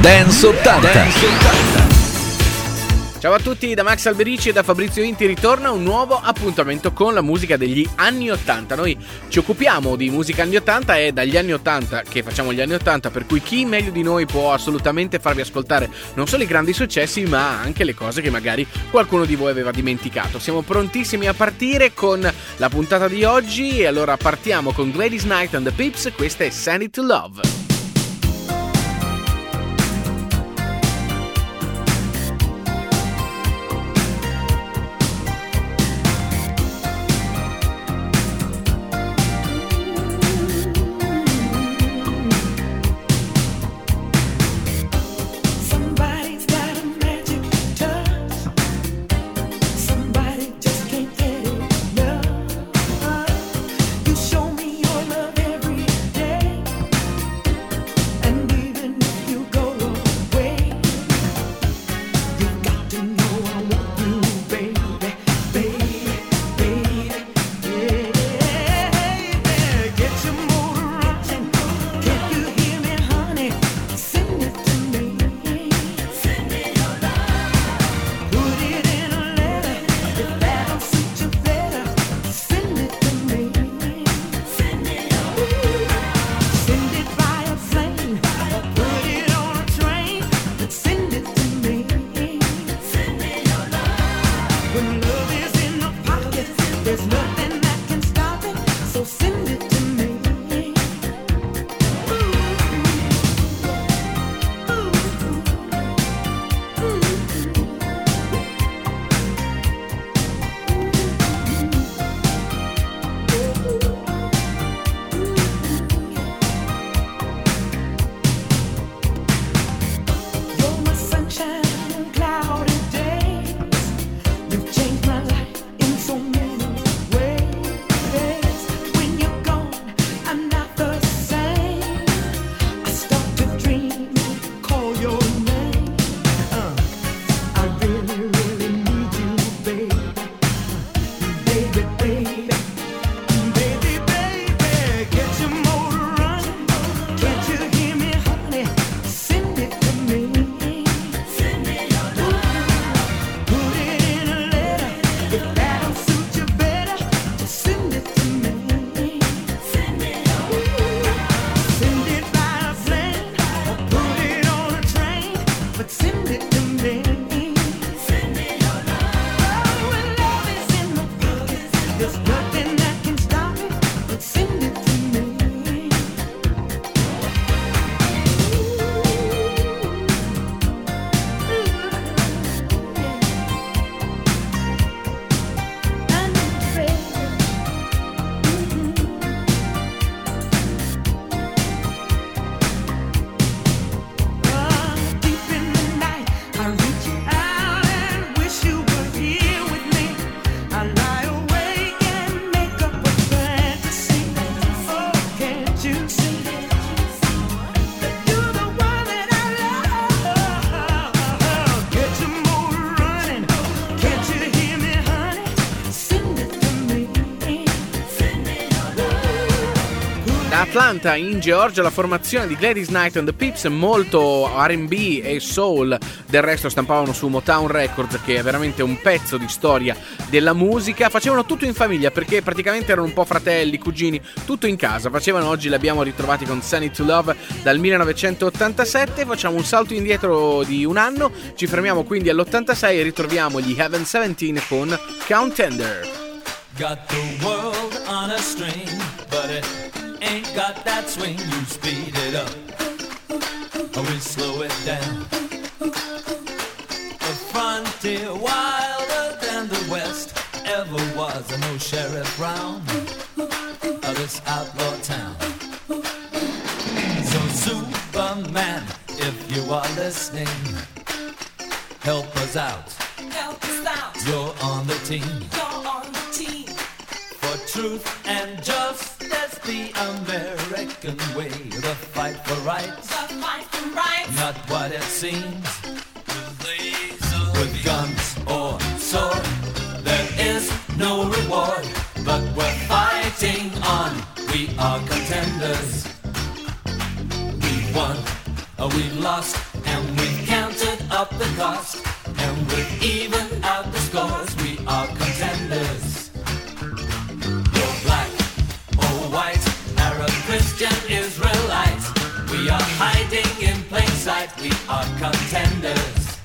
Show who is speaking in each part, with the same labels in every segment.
Speaker 1: Dance 80. Dance 80.
Speaker 2: Ciao a tutti da Max Alberici e da Fabrizio Inti ritorna un nuovo appuntamento con la musica degli anni 80. Noi ci occupiamo di musica anni 80 e dagli anni 80 che facciamo gli anni 80, per cui chi meglio di noi può assolutamente farvi ascoltare non solo i grandi successi, ma anche le cose che magari qualcuno di voi aveva dimenticato. Siamo prontissimi a partire con la puntata di oggi e allora partiamo con Gladys Knight and the Pips, questa è Send It to Love. Atlanta in Georgia la formazione di Gladys Knight and the Pips molto RB e soul. Del resto stampavano su Motown Records che è veramente un pezzo di storia della musica. Facevano tutto in famiglia perché praticamente erano un po' fratelli, cugini tutto in casa. Facevano oggi li abbiamo ritrovati con Sunny to Love dal 1987 facciamo un salto indietro di un anno ci fermiamo quindi all'86 e ritroviamo gli Heaven 17 con Countender. Got the world on a string, but it got that swing, you speed it up. Or we slow it down. The frontier wilder than the west ever was. I know Sheriff Brown of this outlaw town. So Superman, if you are listening, help us out.
Speaker 3: Help us out.
Speaker 2: You're on the team.
Speaker 3: You're on the team.
Speaker 2: For truth and justice the American way, the fight for rights,
Speaker 3: the fight for rights,
Speaker 2: not what it seems. With guns or sword, there is no reward, but we're fighting on. We are contenders. We've won, uh, or we've lost
Speaker 3: And we've counted up the cost, and we've evened out the scores. We are contenders. Christian, Israelites. We are hiding in plain sight. We are contenders.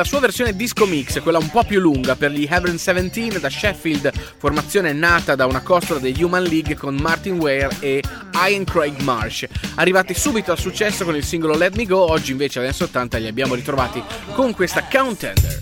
Speaker 4: Nella sua versione disco mix, quella un po' più lunga per gli Heaven 17 da Sheffield, formazione nata da una costola dei Human League con Martin Ware e Ian Craig Marsh. Arrivati subito al successo con il singolo Let Me Go, oggi invece anni 80 li abbiamo ritrovati con questa Contender.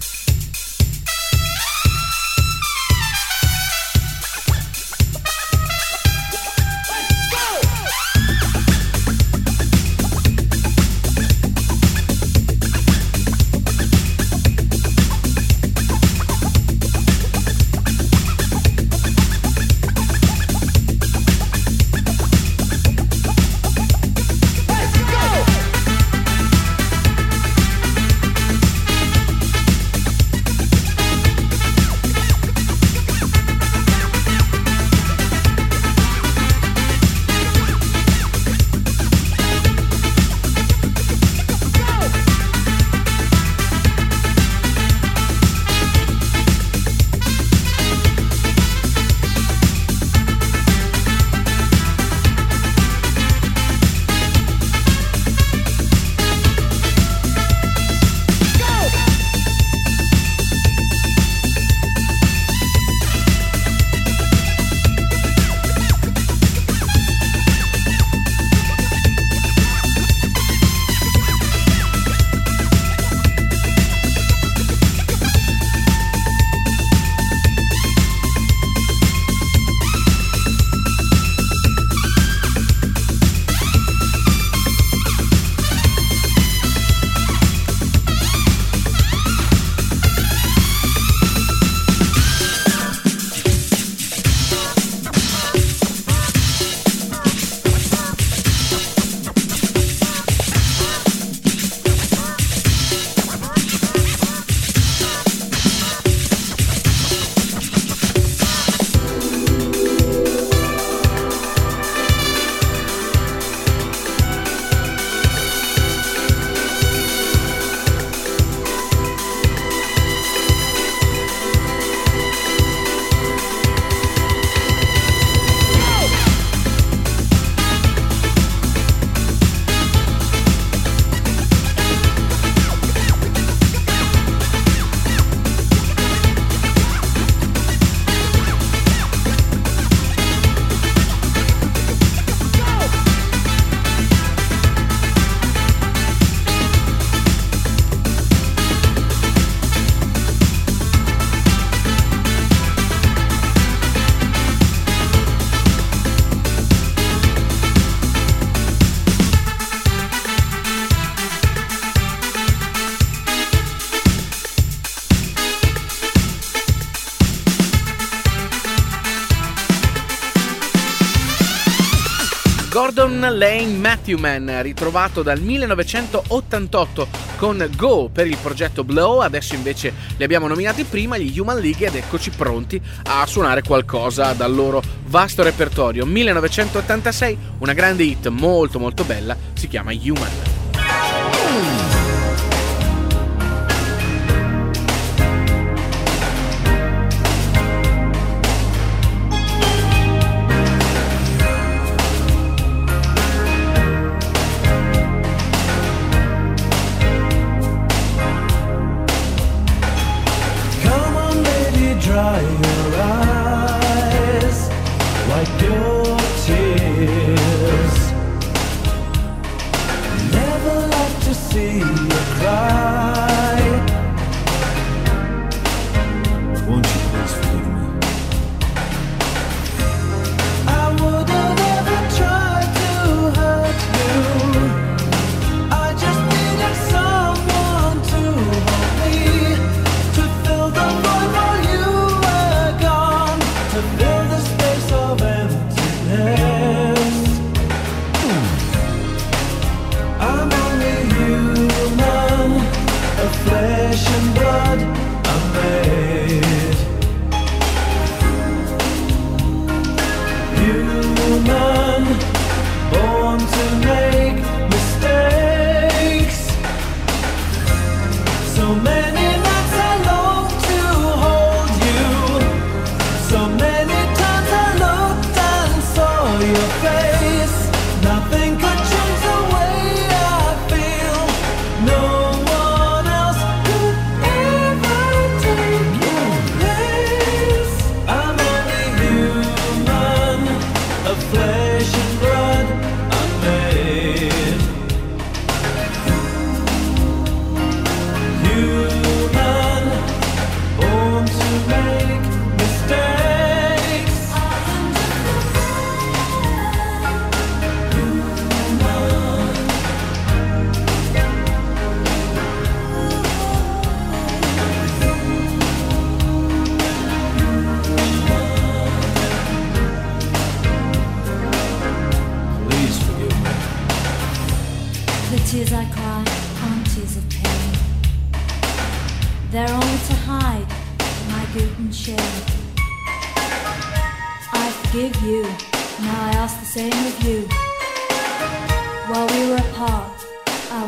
Speaker 5: Gordon Lane Matthewman, ritrovato dal 1988 con Go per il progetto Blow, adesso invece li abbiamo nominati prima gli Human League ed eccoci pronti a suonare qualcosa dal loro vasto repertorio. 1986, una grande hit molto molto bella, si chiama Human.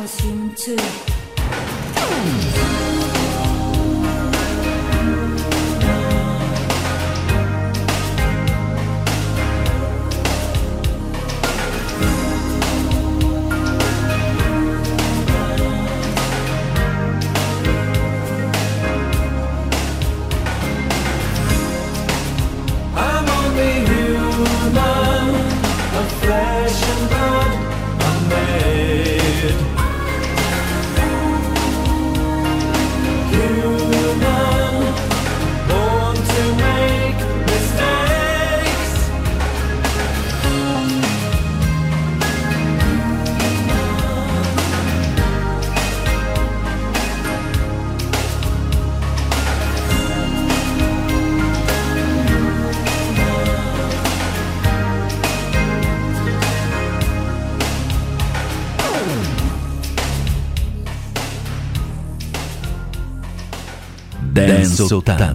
Speaker 6: I
Speaker 7: was human too. resultado.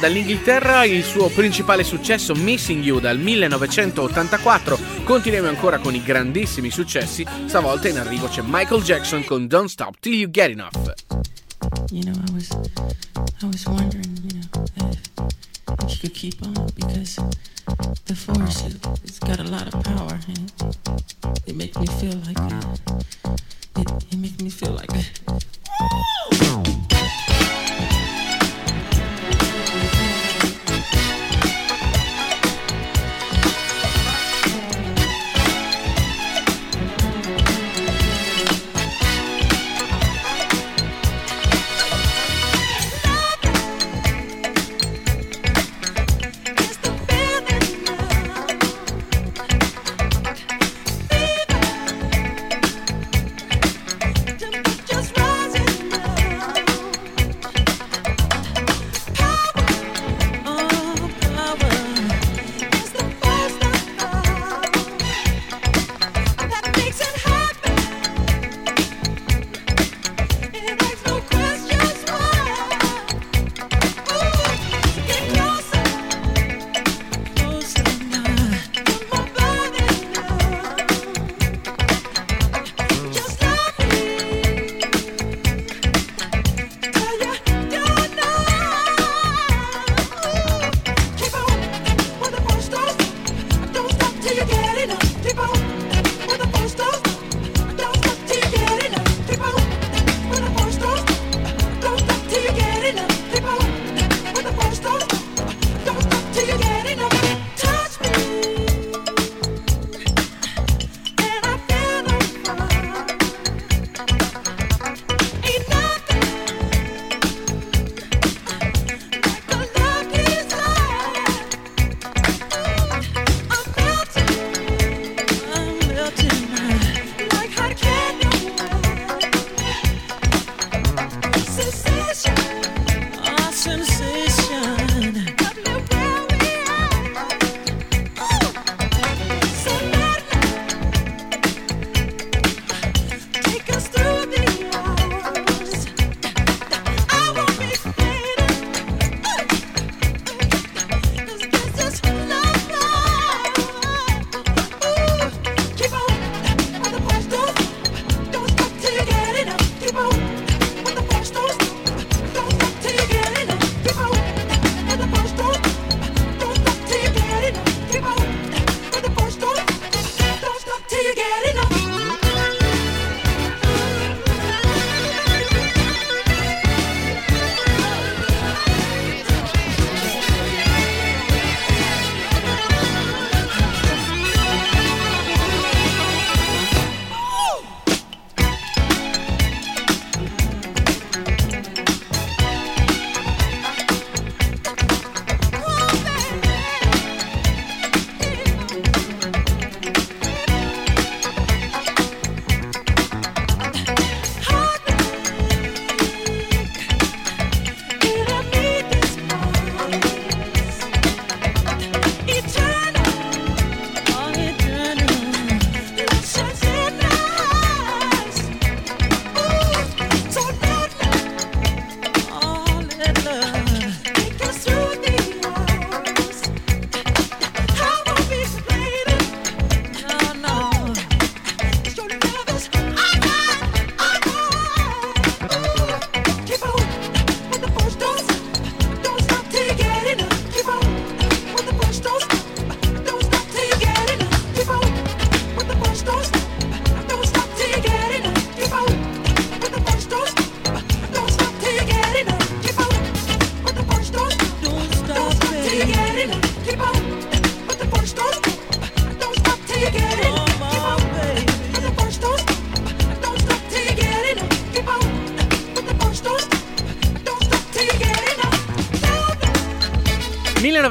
Speaker 7: dall'Inghilterra il suo principale successo Missing You dal 1984. Continuiamo ancora con i grandissimi successi, stavolta in arrivo c'è Michael Jackson con Don't Stop Till You Get Enough.
Speaker 8: You know, I was, I was wondering, you know, if, if you could keep on because the force has got a lot of power and it makes me feel like.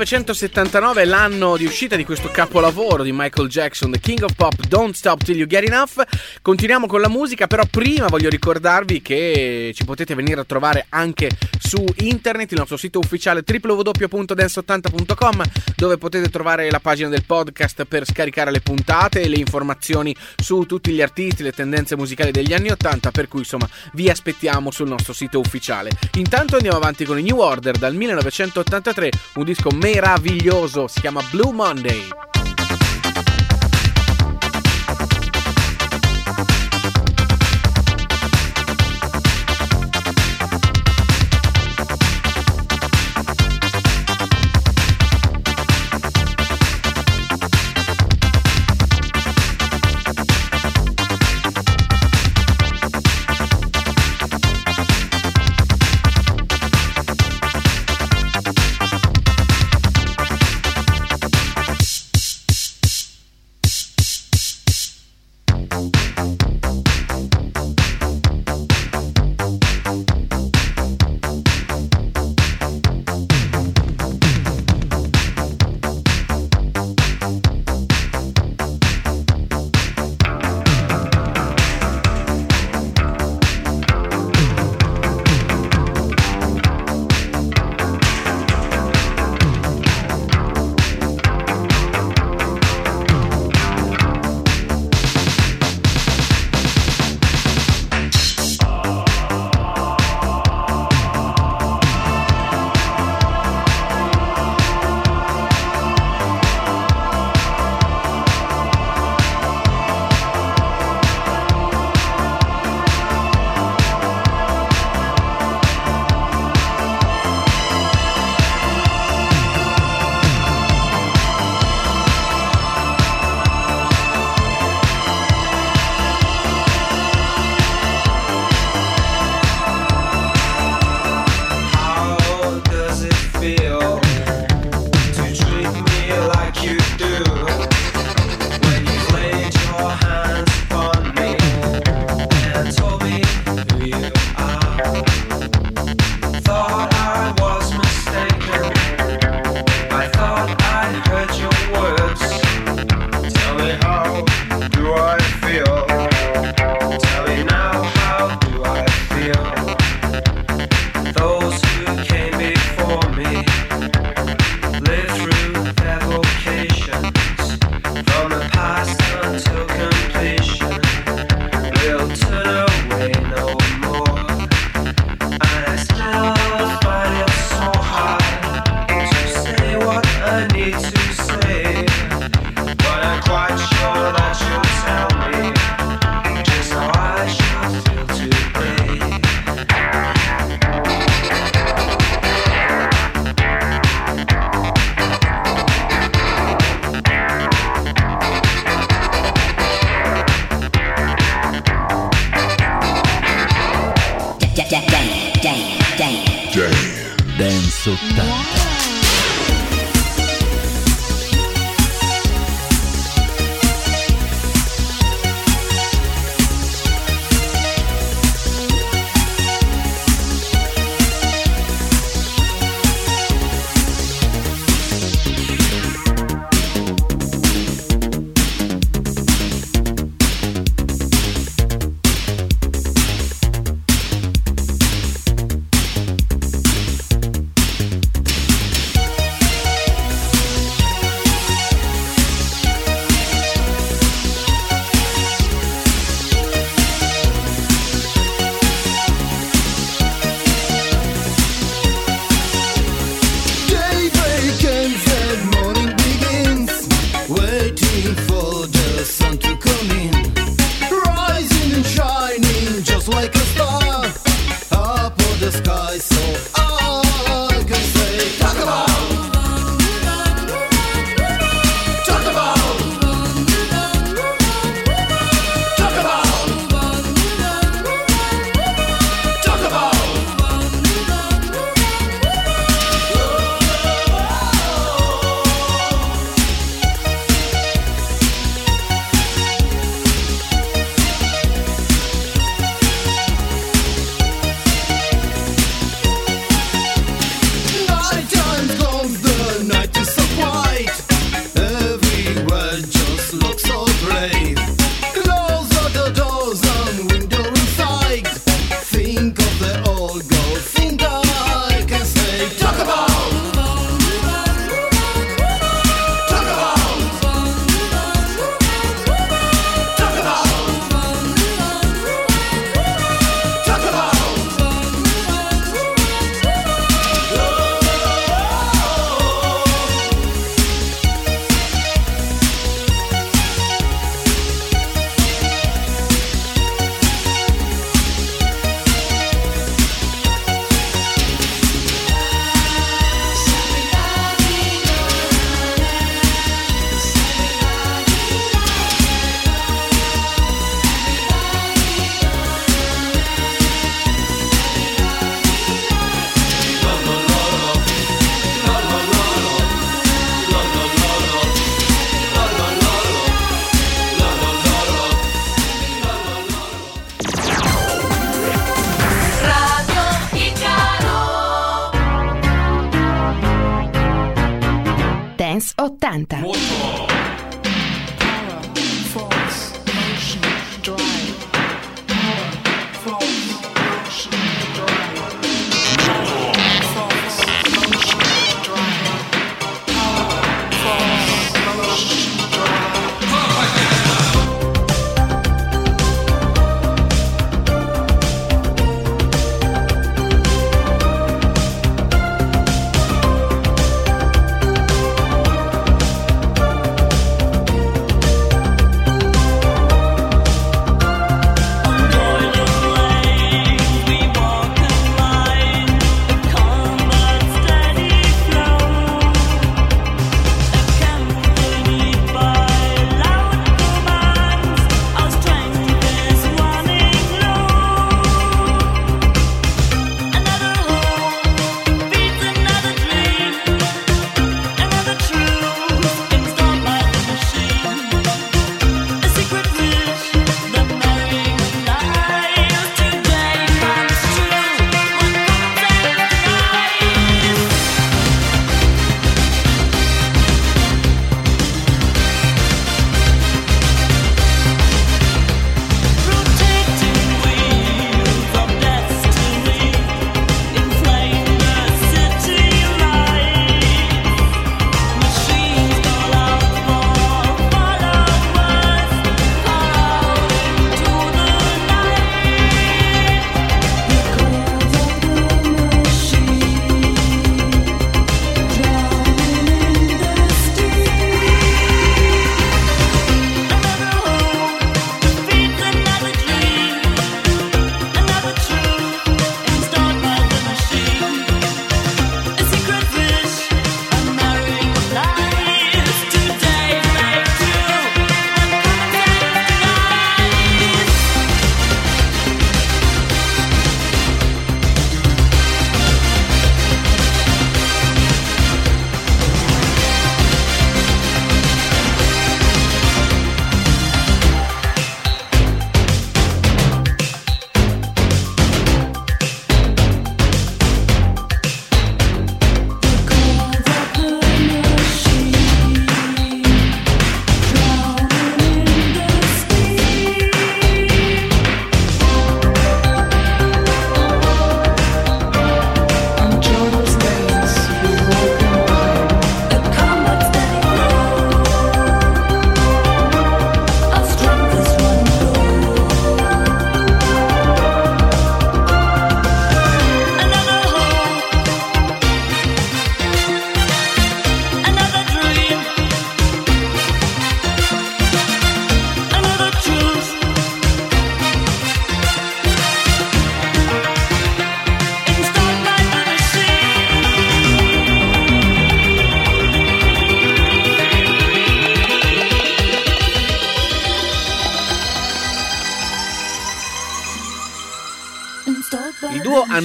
Speaker 9: 1979 è l'anno di uscita di questo capolavoro di Michael Jackson, The King of Pop, Don't Stop Till You Get Enough. Continuiamo con la musica, però prima voglio ricordarvi che ci potete venire a trovare anche su internet, il nostro sito ufficiale www.dance80.com dove potete trovare la pagina del podcast per scaricare le puntate e le informazioni su tutti gli artisti, le tendenze musicali degli anni 80, per cui insomma vi aspettiamo sul nostro sito ufficiale. Intanto andiamo avanti con i New Order dal 1983, un disco meraviglioso, si chiama Blue Monday.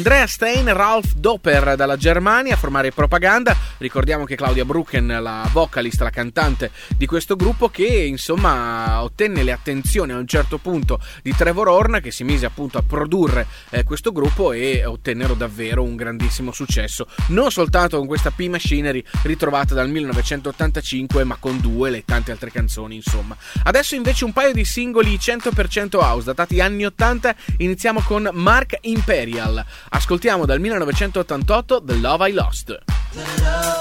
Speaker 4: Andrea Stein Ralph Doper dalla Germania a formare propaganda. Ricordiamo che Claudia Brucken, la vocalist, la cantante di questo gruppo, che insomma ottenne le attenzioni a un certo punto di Trevor Horn, che si mise appunto a produrre eh, questo gruppo e ottennero davvero un grandissimo successo. Non soltanto con questa P Machinery ritrovata dal 1985, ma con due e tante altre canzoni, insomma. Adesso invece un paio di singoli 100% house datati anni 80. Iniziamo con Mark Imperial.
Speaker 10: Ascoltiamo dal 1988 The Love I Lost.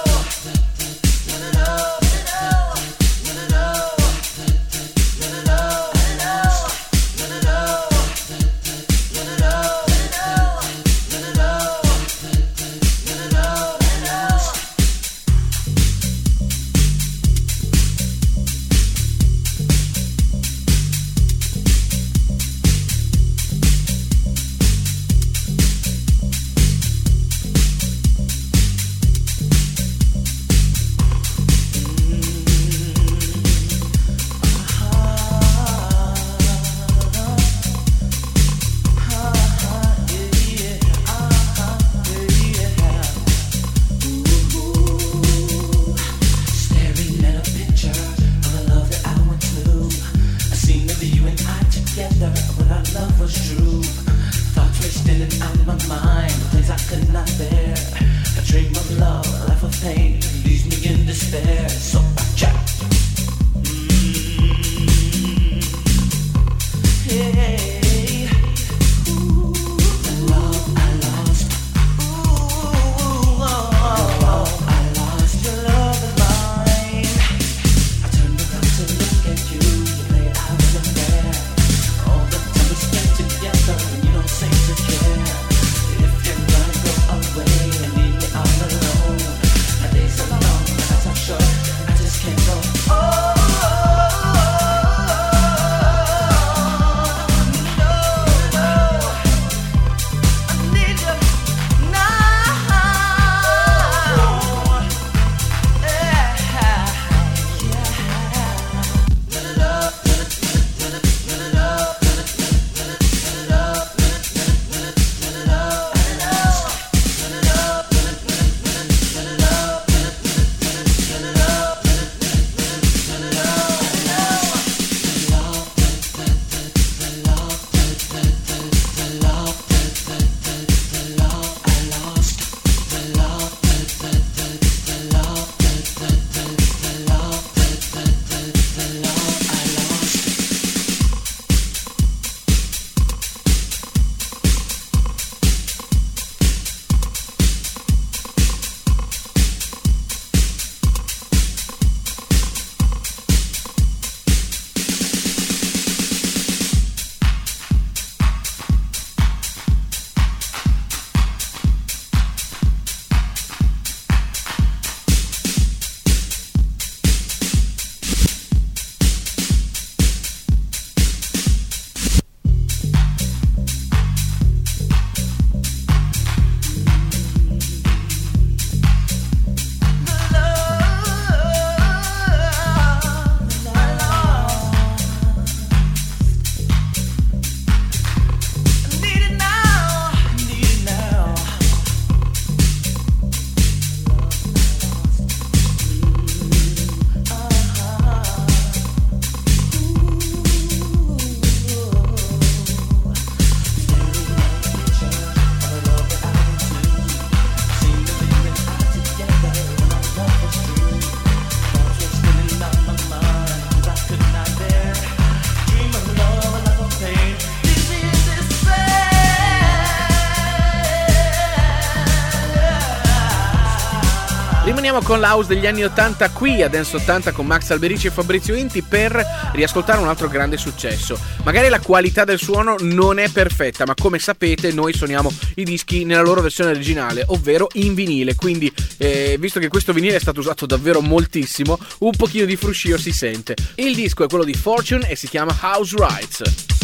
Speaker 10: Rimaniamo con l'house degli anni 80 qui a Dance 80 con Max Alberici e Fabrizio Inti per riascoltare un altro grande successo. Magari la qualità del suono non è perfetta, ma come sapete noi suoniamo i dischi nella loro versione originale, ovvero in vinile, quindi eh, visto che questo vinile è stato usato davvero moltissimo, un pochino di fruscio si sente. Il disco è quello di Fortune e si chiama House Rights.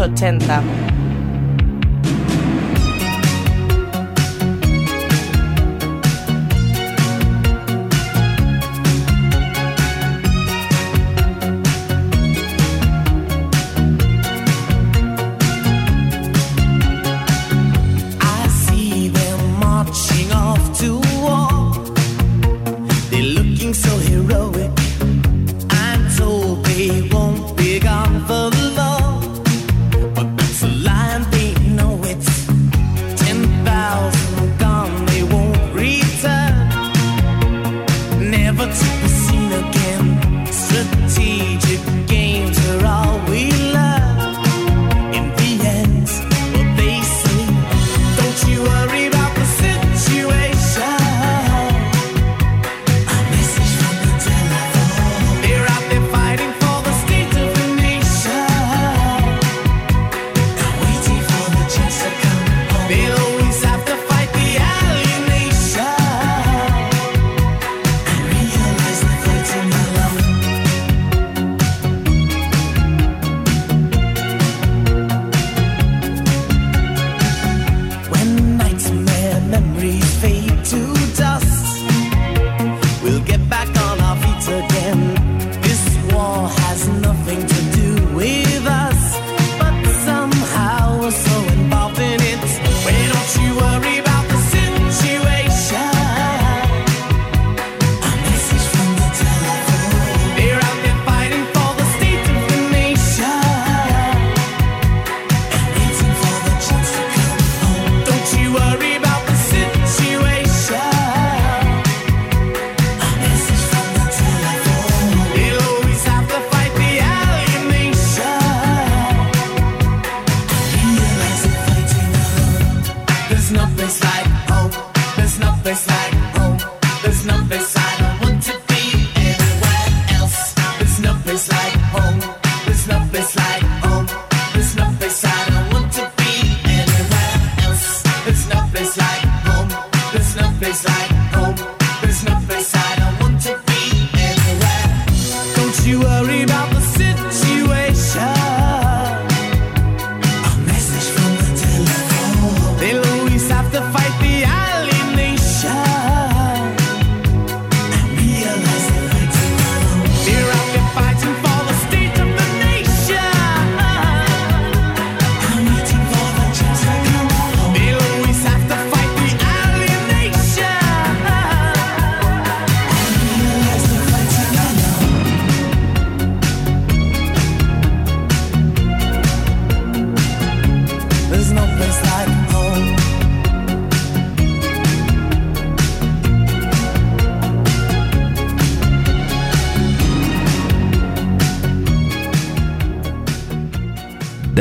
Speaker 10: 80.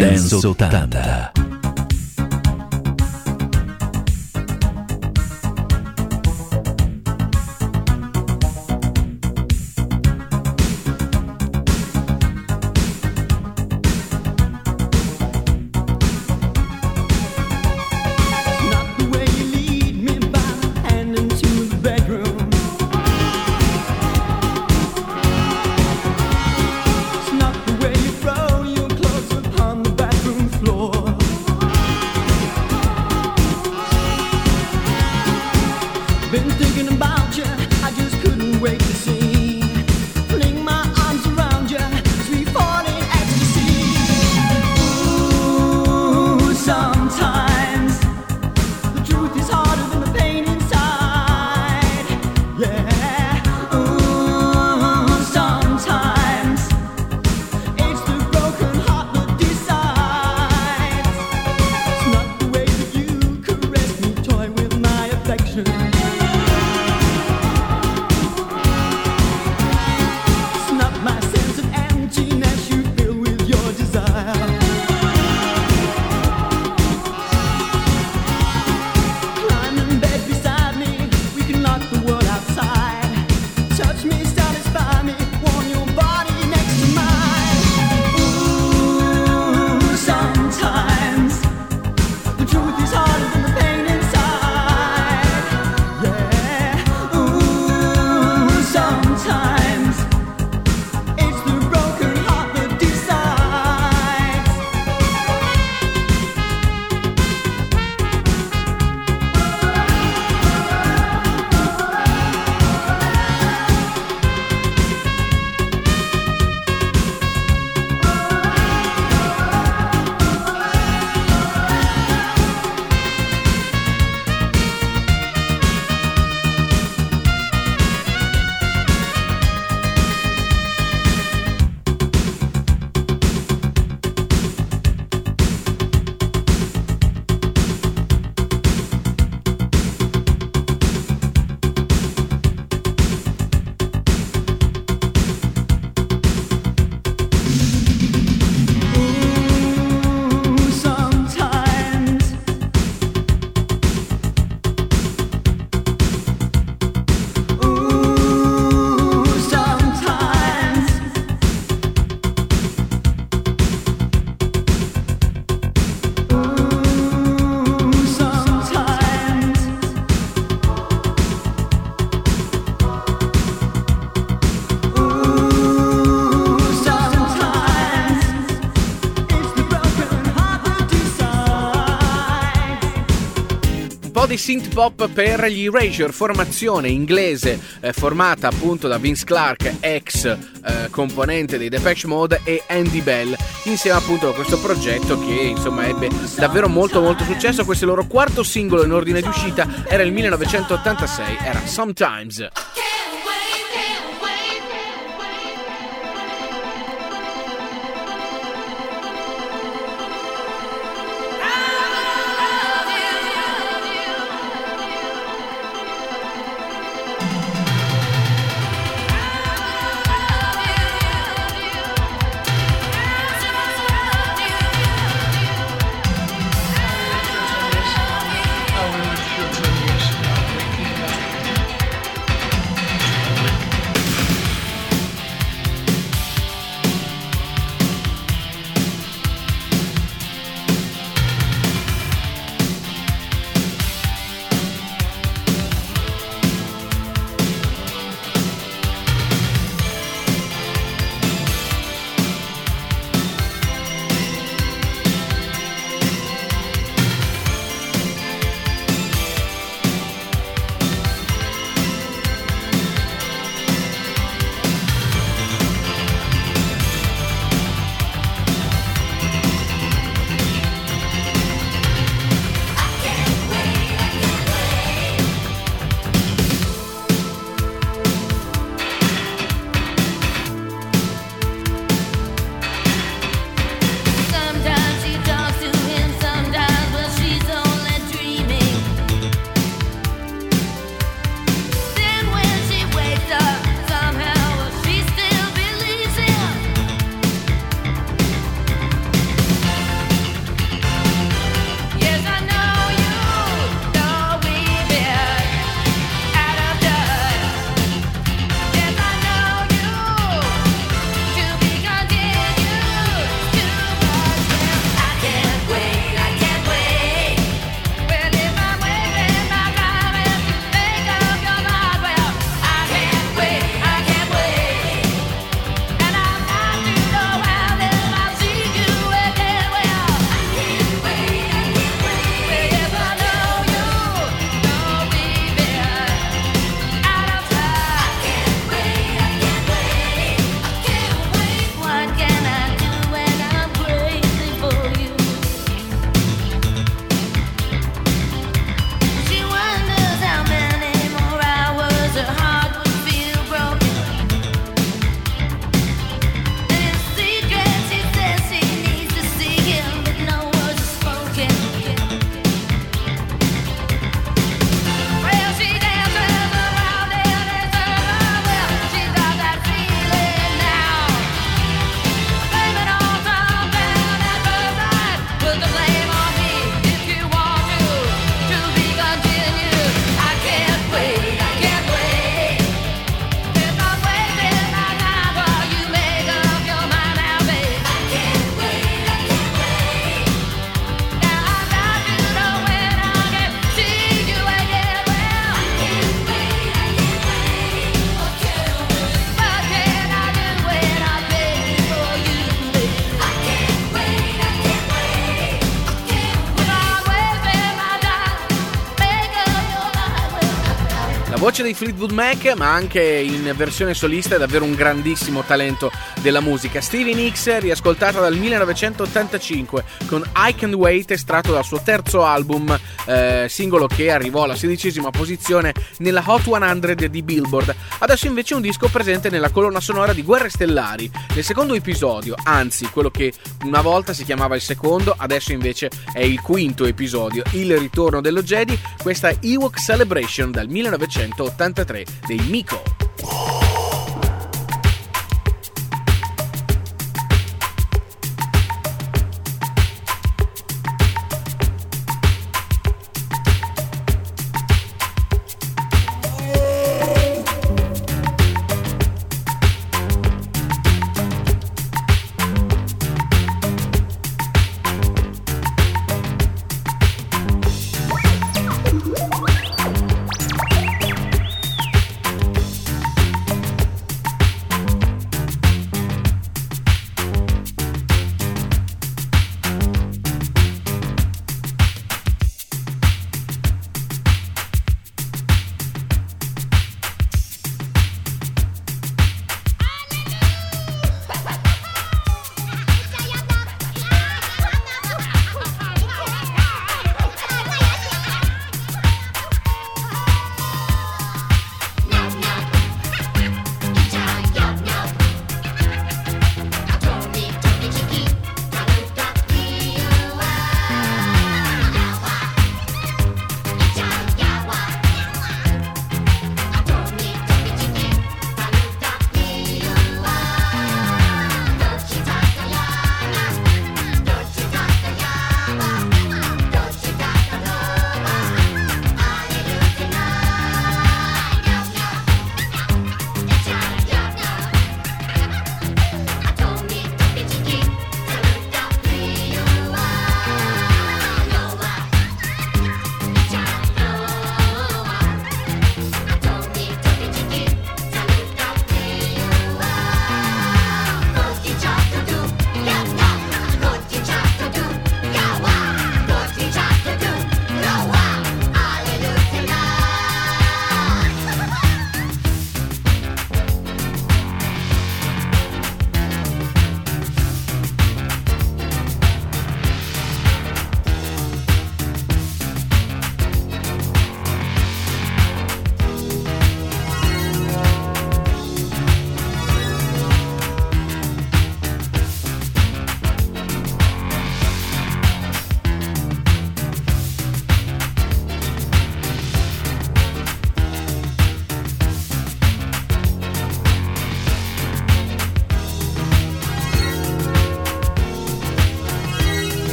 Speaker 1: Dance 80.
Speaker 4: synth pop per gli Erasure, formazione inglese eh, formata appunto da Vince Clark, ex eh, componente dei Depeche Mode e Andy Bell, insieme appunto a questo progetto che insomma ebbe davvero molto molto successo. Questo è il loro quarto singolo in ordine di uscita, era il 1986, era Sometimes. Voce dei Fleetwood Mac, ma anche in versione solista è davvero un grandissimo talento della musica. Stevie Nicks, riascoltata dal 1985 con I Can't Wait, estratto dal suo terzo album, eh, singolo che arrivò alla sedicesima posizione nella Hot 100 di Billboard. Adesso invece un disco presente nella colonna sonora di Guerre Stellari, nel secondo episodio, anzi quello che una volta si chiamava il secondo, adesso invece è il quinto episodio, il ritorno dello Jedi, questa è Ewok Celebration dal 1983 dei Miko.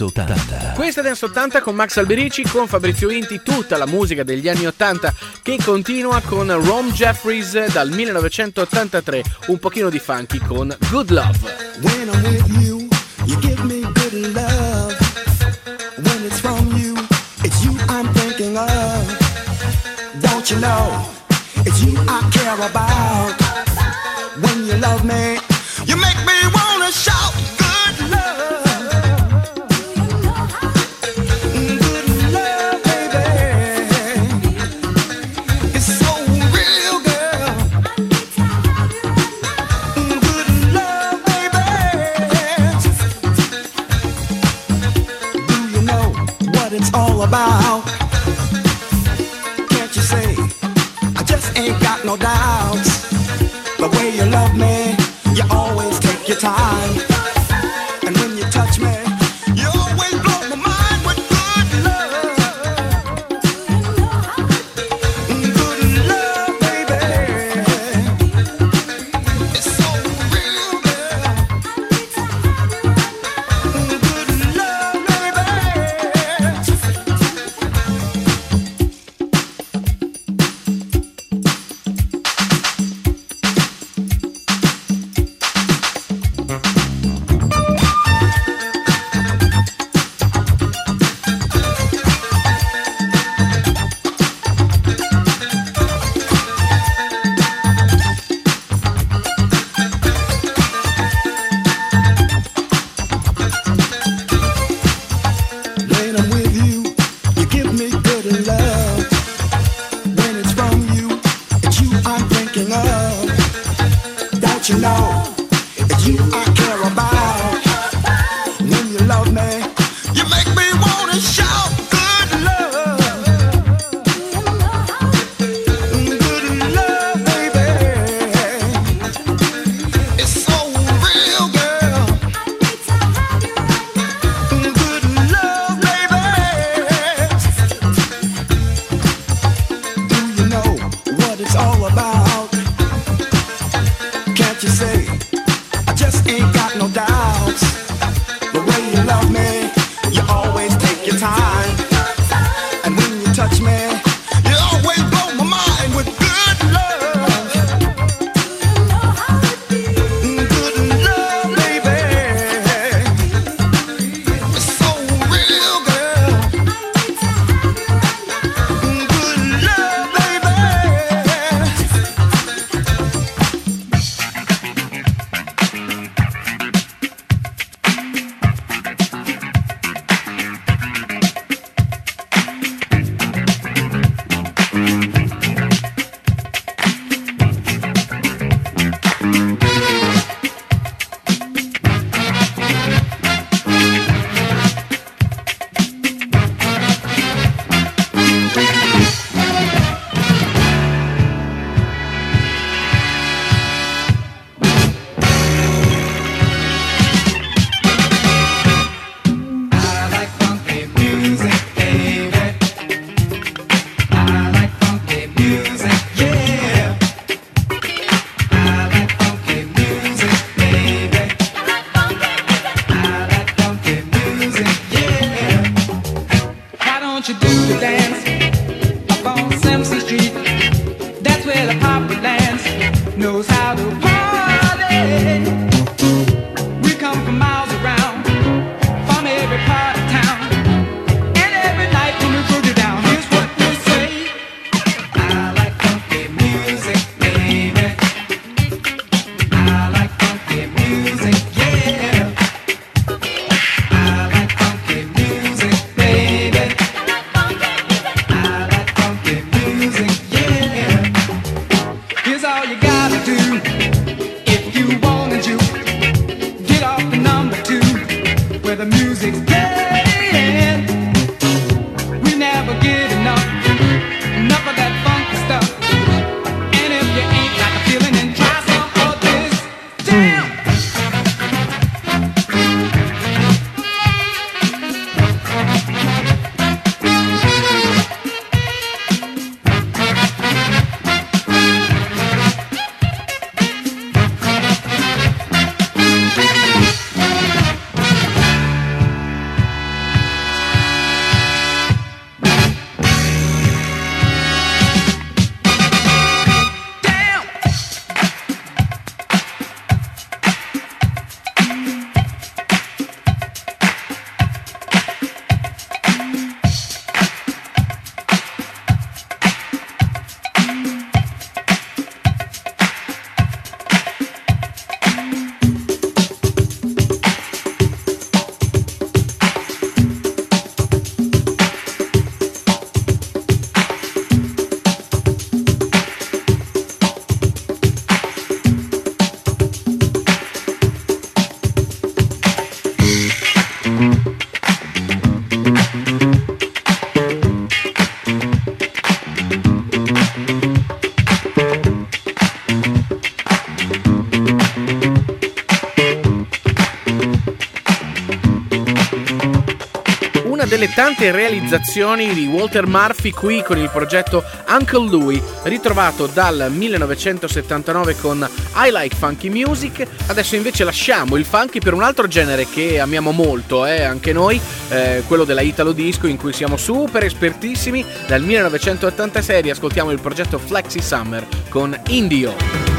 Speaker 1: Dance 80.
Speaker 4: Questa è Dance 80 con Max Alberici, con Fabrizio Inti, tutta la musica degli anni 80 che continua con Rom Jeffries dal 1983, un pochino di funky con Good Love.
Speaker 11: When I'm with you, you give me good love. When it's from you, it's you I'm thinking of. Don't you know, it's you I care about. When you love me.
Speaker 4: Tante realizzazioni di Walter Murphy qui con il progetto Uncle Louie, ritrovato dal 1979 con I Like Funky Music. Adesso invece lasciamo il funky per un altro genere che amiamo molto, eh, anche noi, eh, quello della Italo Disco in cui siamo super espertissimi. Dal 1986 riascoltiamo il progetto Flexi Summer con Indio.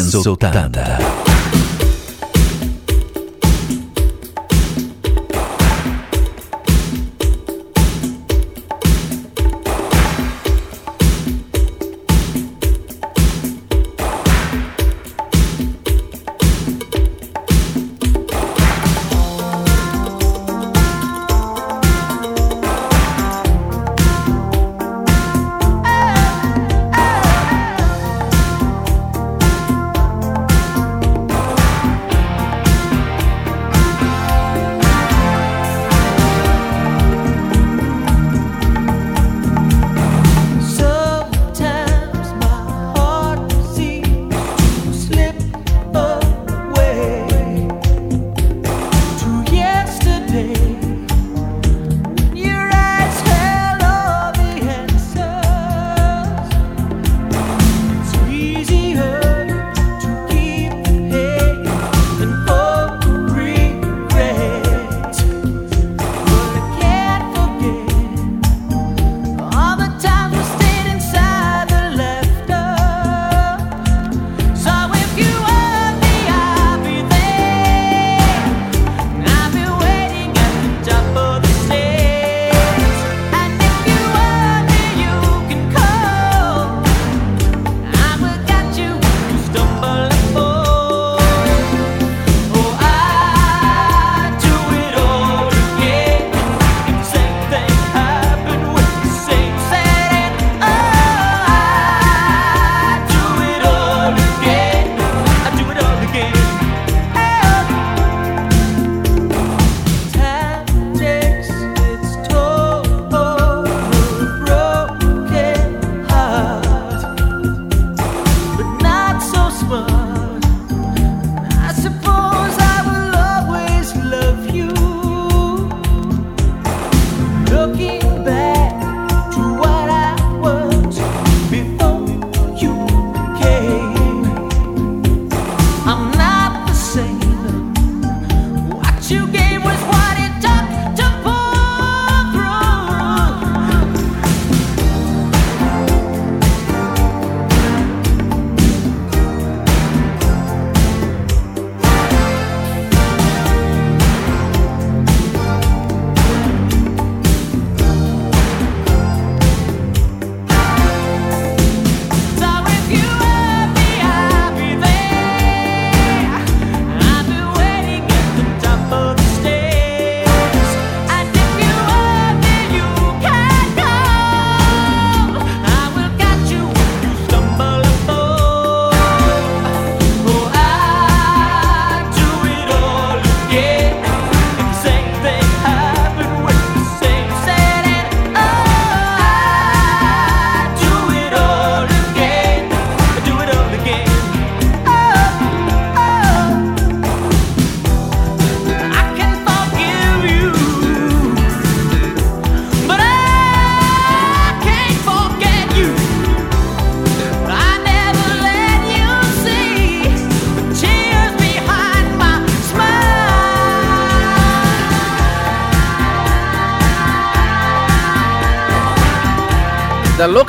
Speaker 1: Dance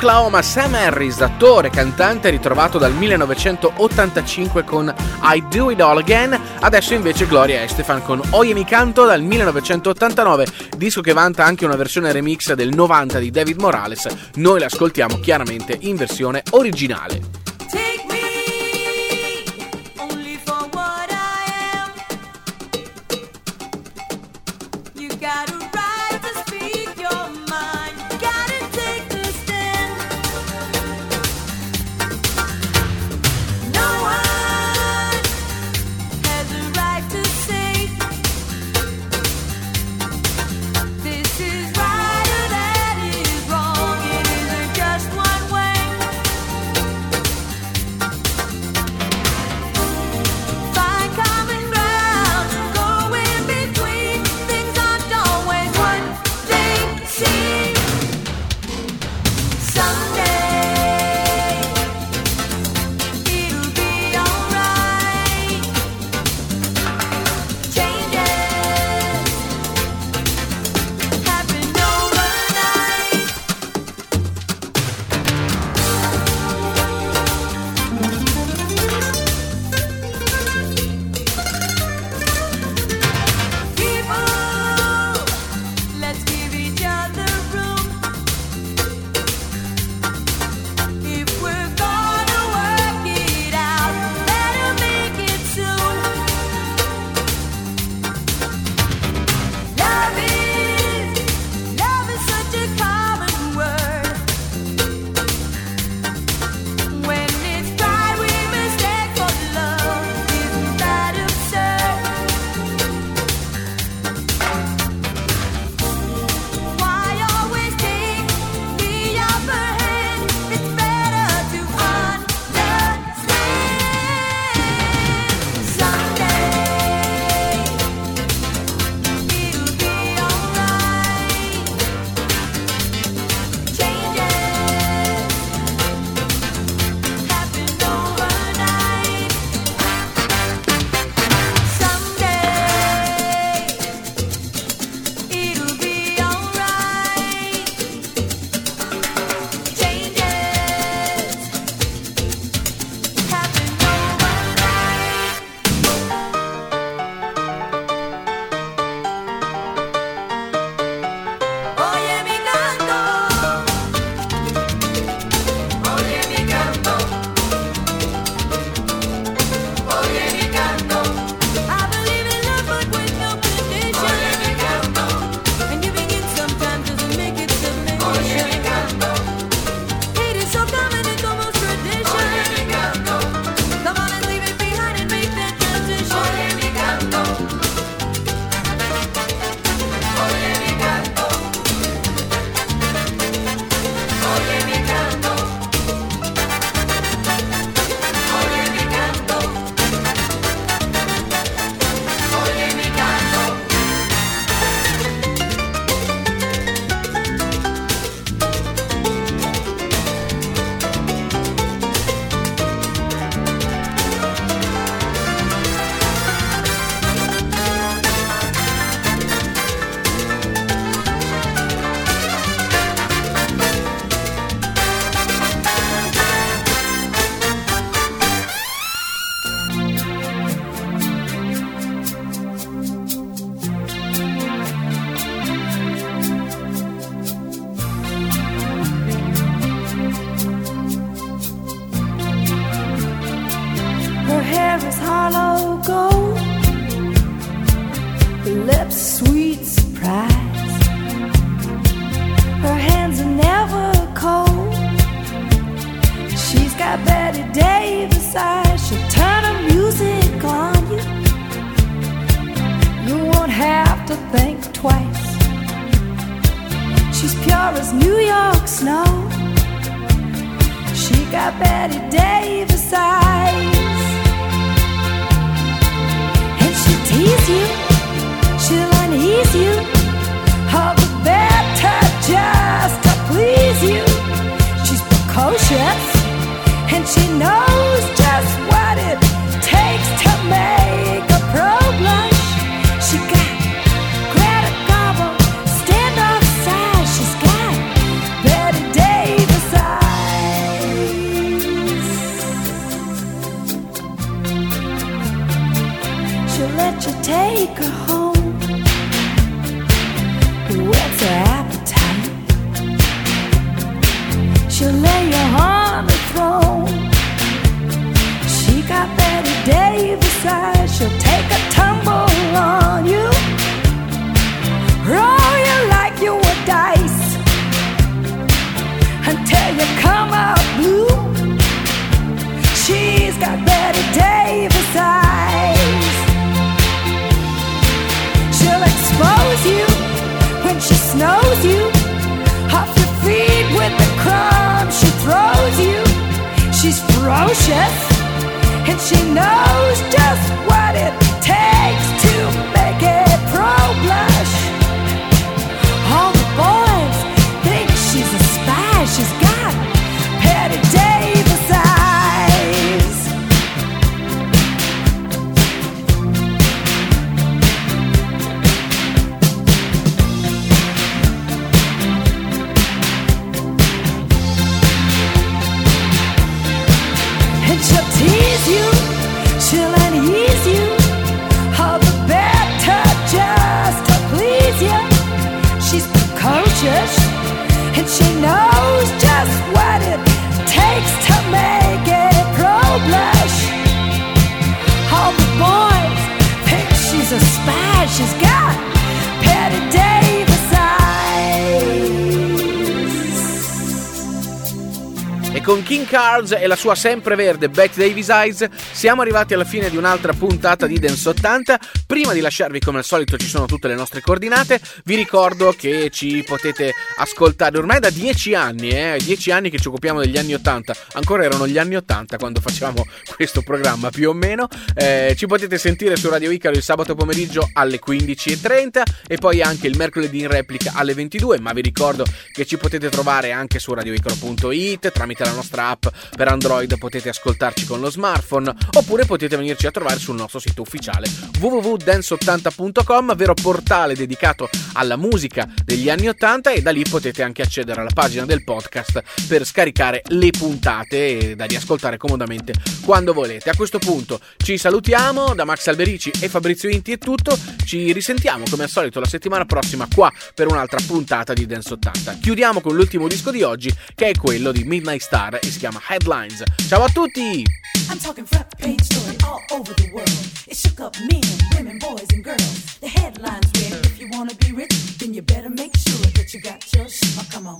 Speaker 7: Oklahoma, Sam Harris, attore, cantante ritrovato dal 1985 con I Do It All Again, adesso invece Gloria Estefan con Oye Mi Canto dal 1989, disco che vanta anche una versione remix del 90 di David Morales, noi l'ascoltiamo chiaramente in versione originale.
Speaker 4: Sua sempreverde Bette Davis Eyes. Siamo arrivati alla fine di un'altra puntata di Dance 80. Prima di lasciarvi come al solito ci sono tutte le nostre coordinate, vi ricordo che ci potete ascoltare ormai da 10 anni, eh, 10 anni che ci occupiamo degli anni 80, ancora erano gli anni 80 quando facevamo questo programma più o meno, Eh, ci potete sentire su Radio Icaro il sabato pomeriggio alle 15.30 e poi anche il mercoledì in replica alle 22, ma vi ricordo che ci potete trovare anche su radioicaro.it tramite la nostra app per Android potete ascoltarci con lo smartphone oppure potete venirci a trovare sul nostro sito ufficiale www.dance80.com, vero portale dedicato alla musica degli anni 80 e da lì potete anche accedere alla pagina del podcast per scaricare le puntate e da riascoltare comodamente quando volete. A questo punto ci salutiamo da Max Alberici e Fabrizio Inti è tutto, ci risentiamo come al solito la settimana prossima qua per un'altra puntata di Dance 80. Chiudiamo con l'ultimo disco di oggi che è quello di Midnight Star e si chiama Headlines. Ciao a tutti!
Speaker 2: I'm talking front page story all over the world. It shook up men, women, boys, and girls. The headlines read, if you wanna be rich, then you better make sure that you got your sh- oh, come on.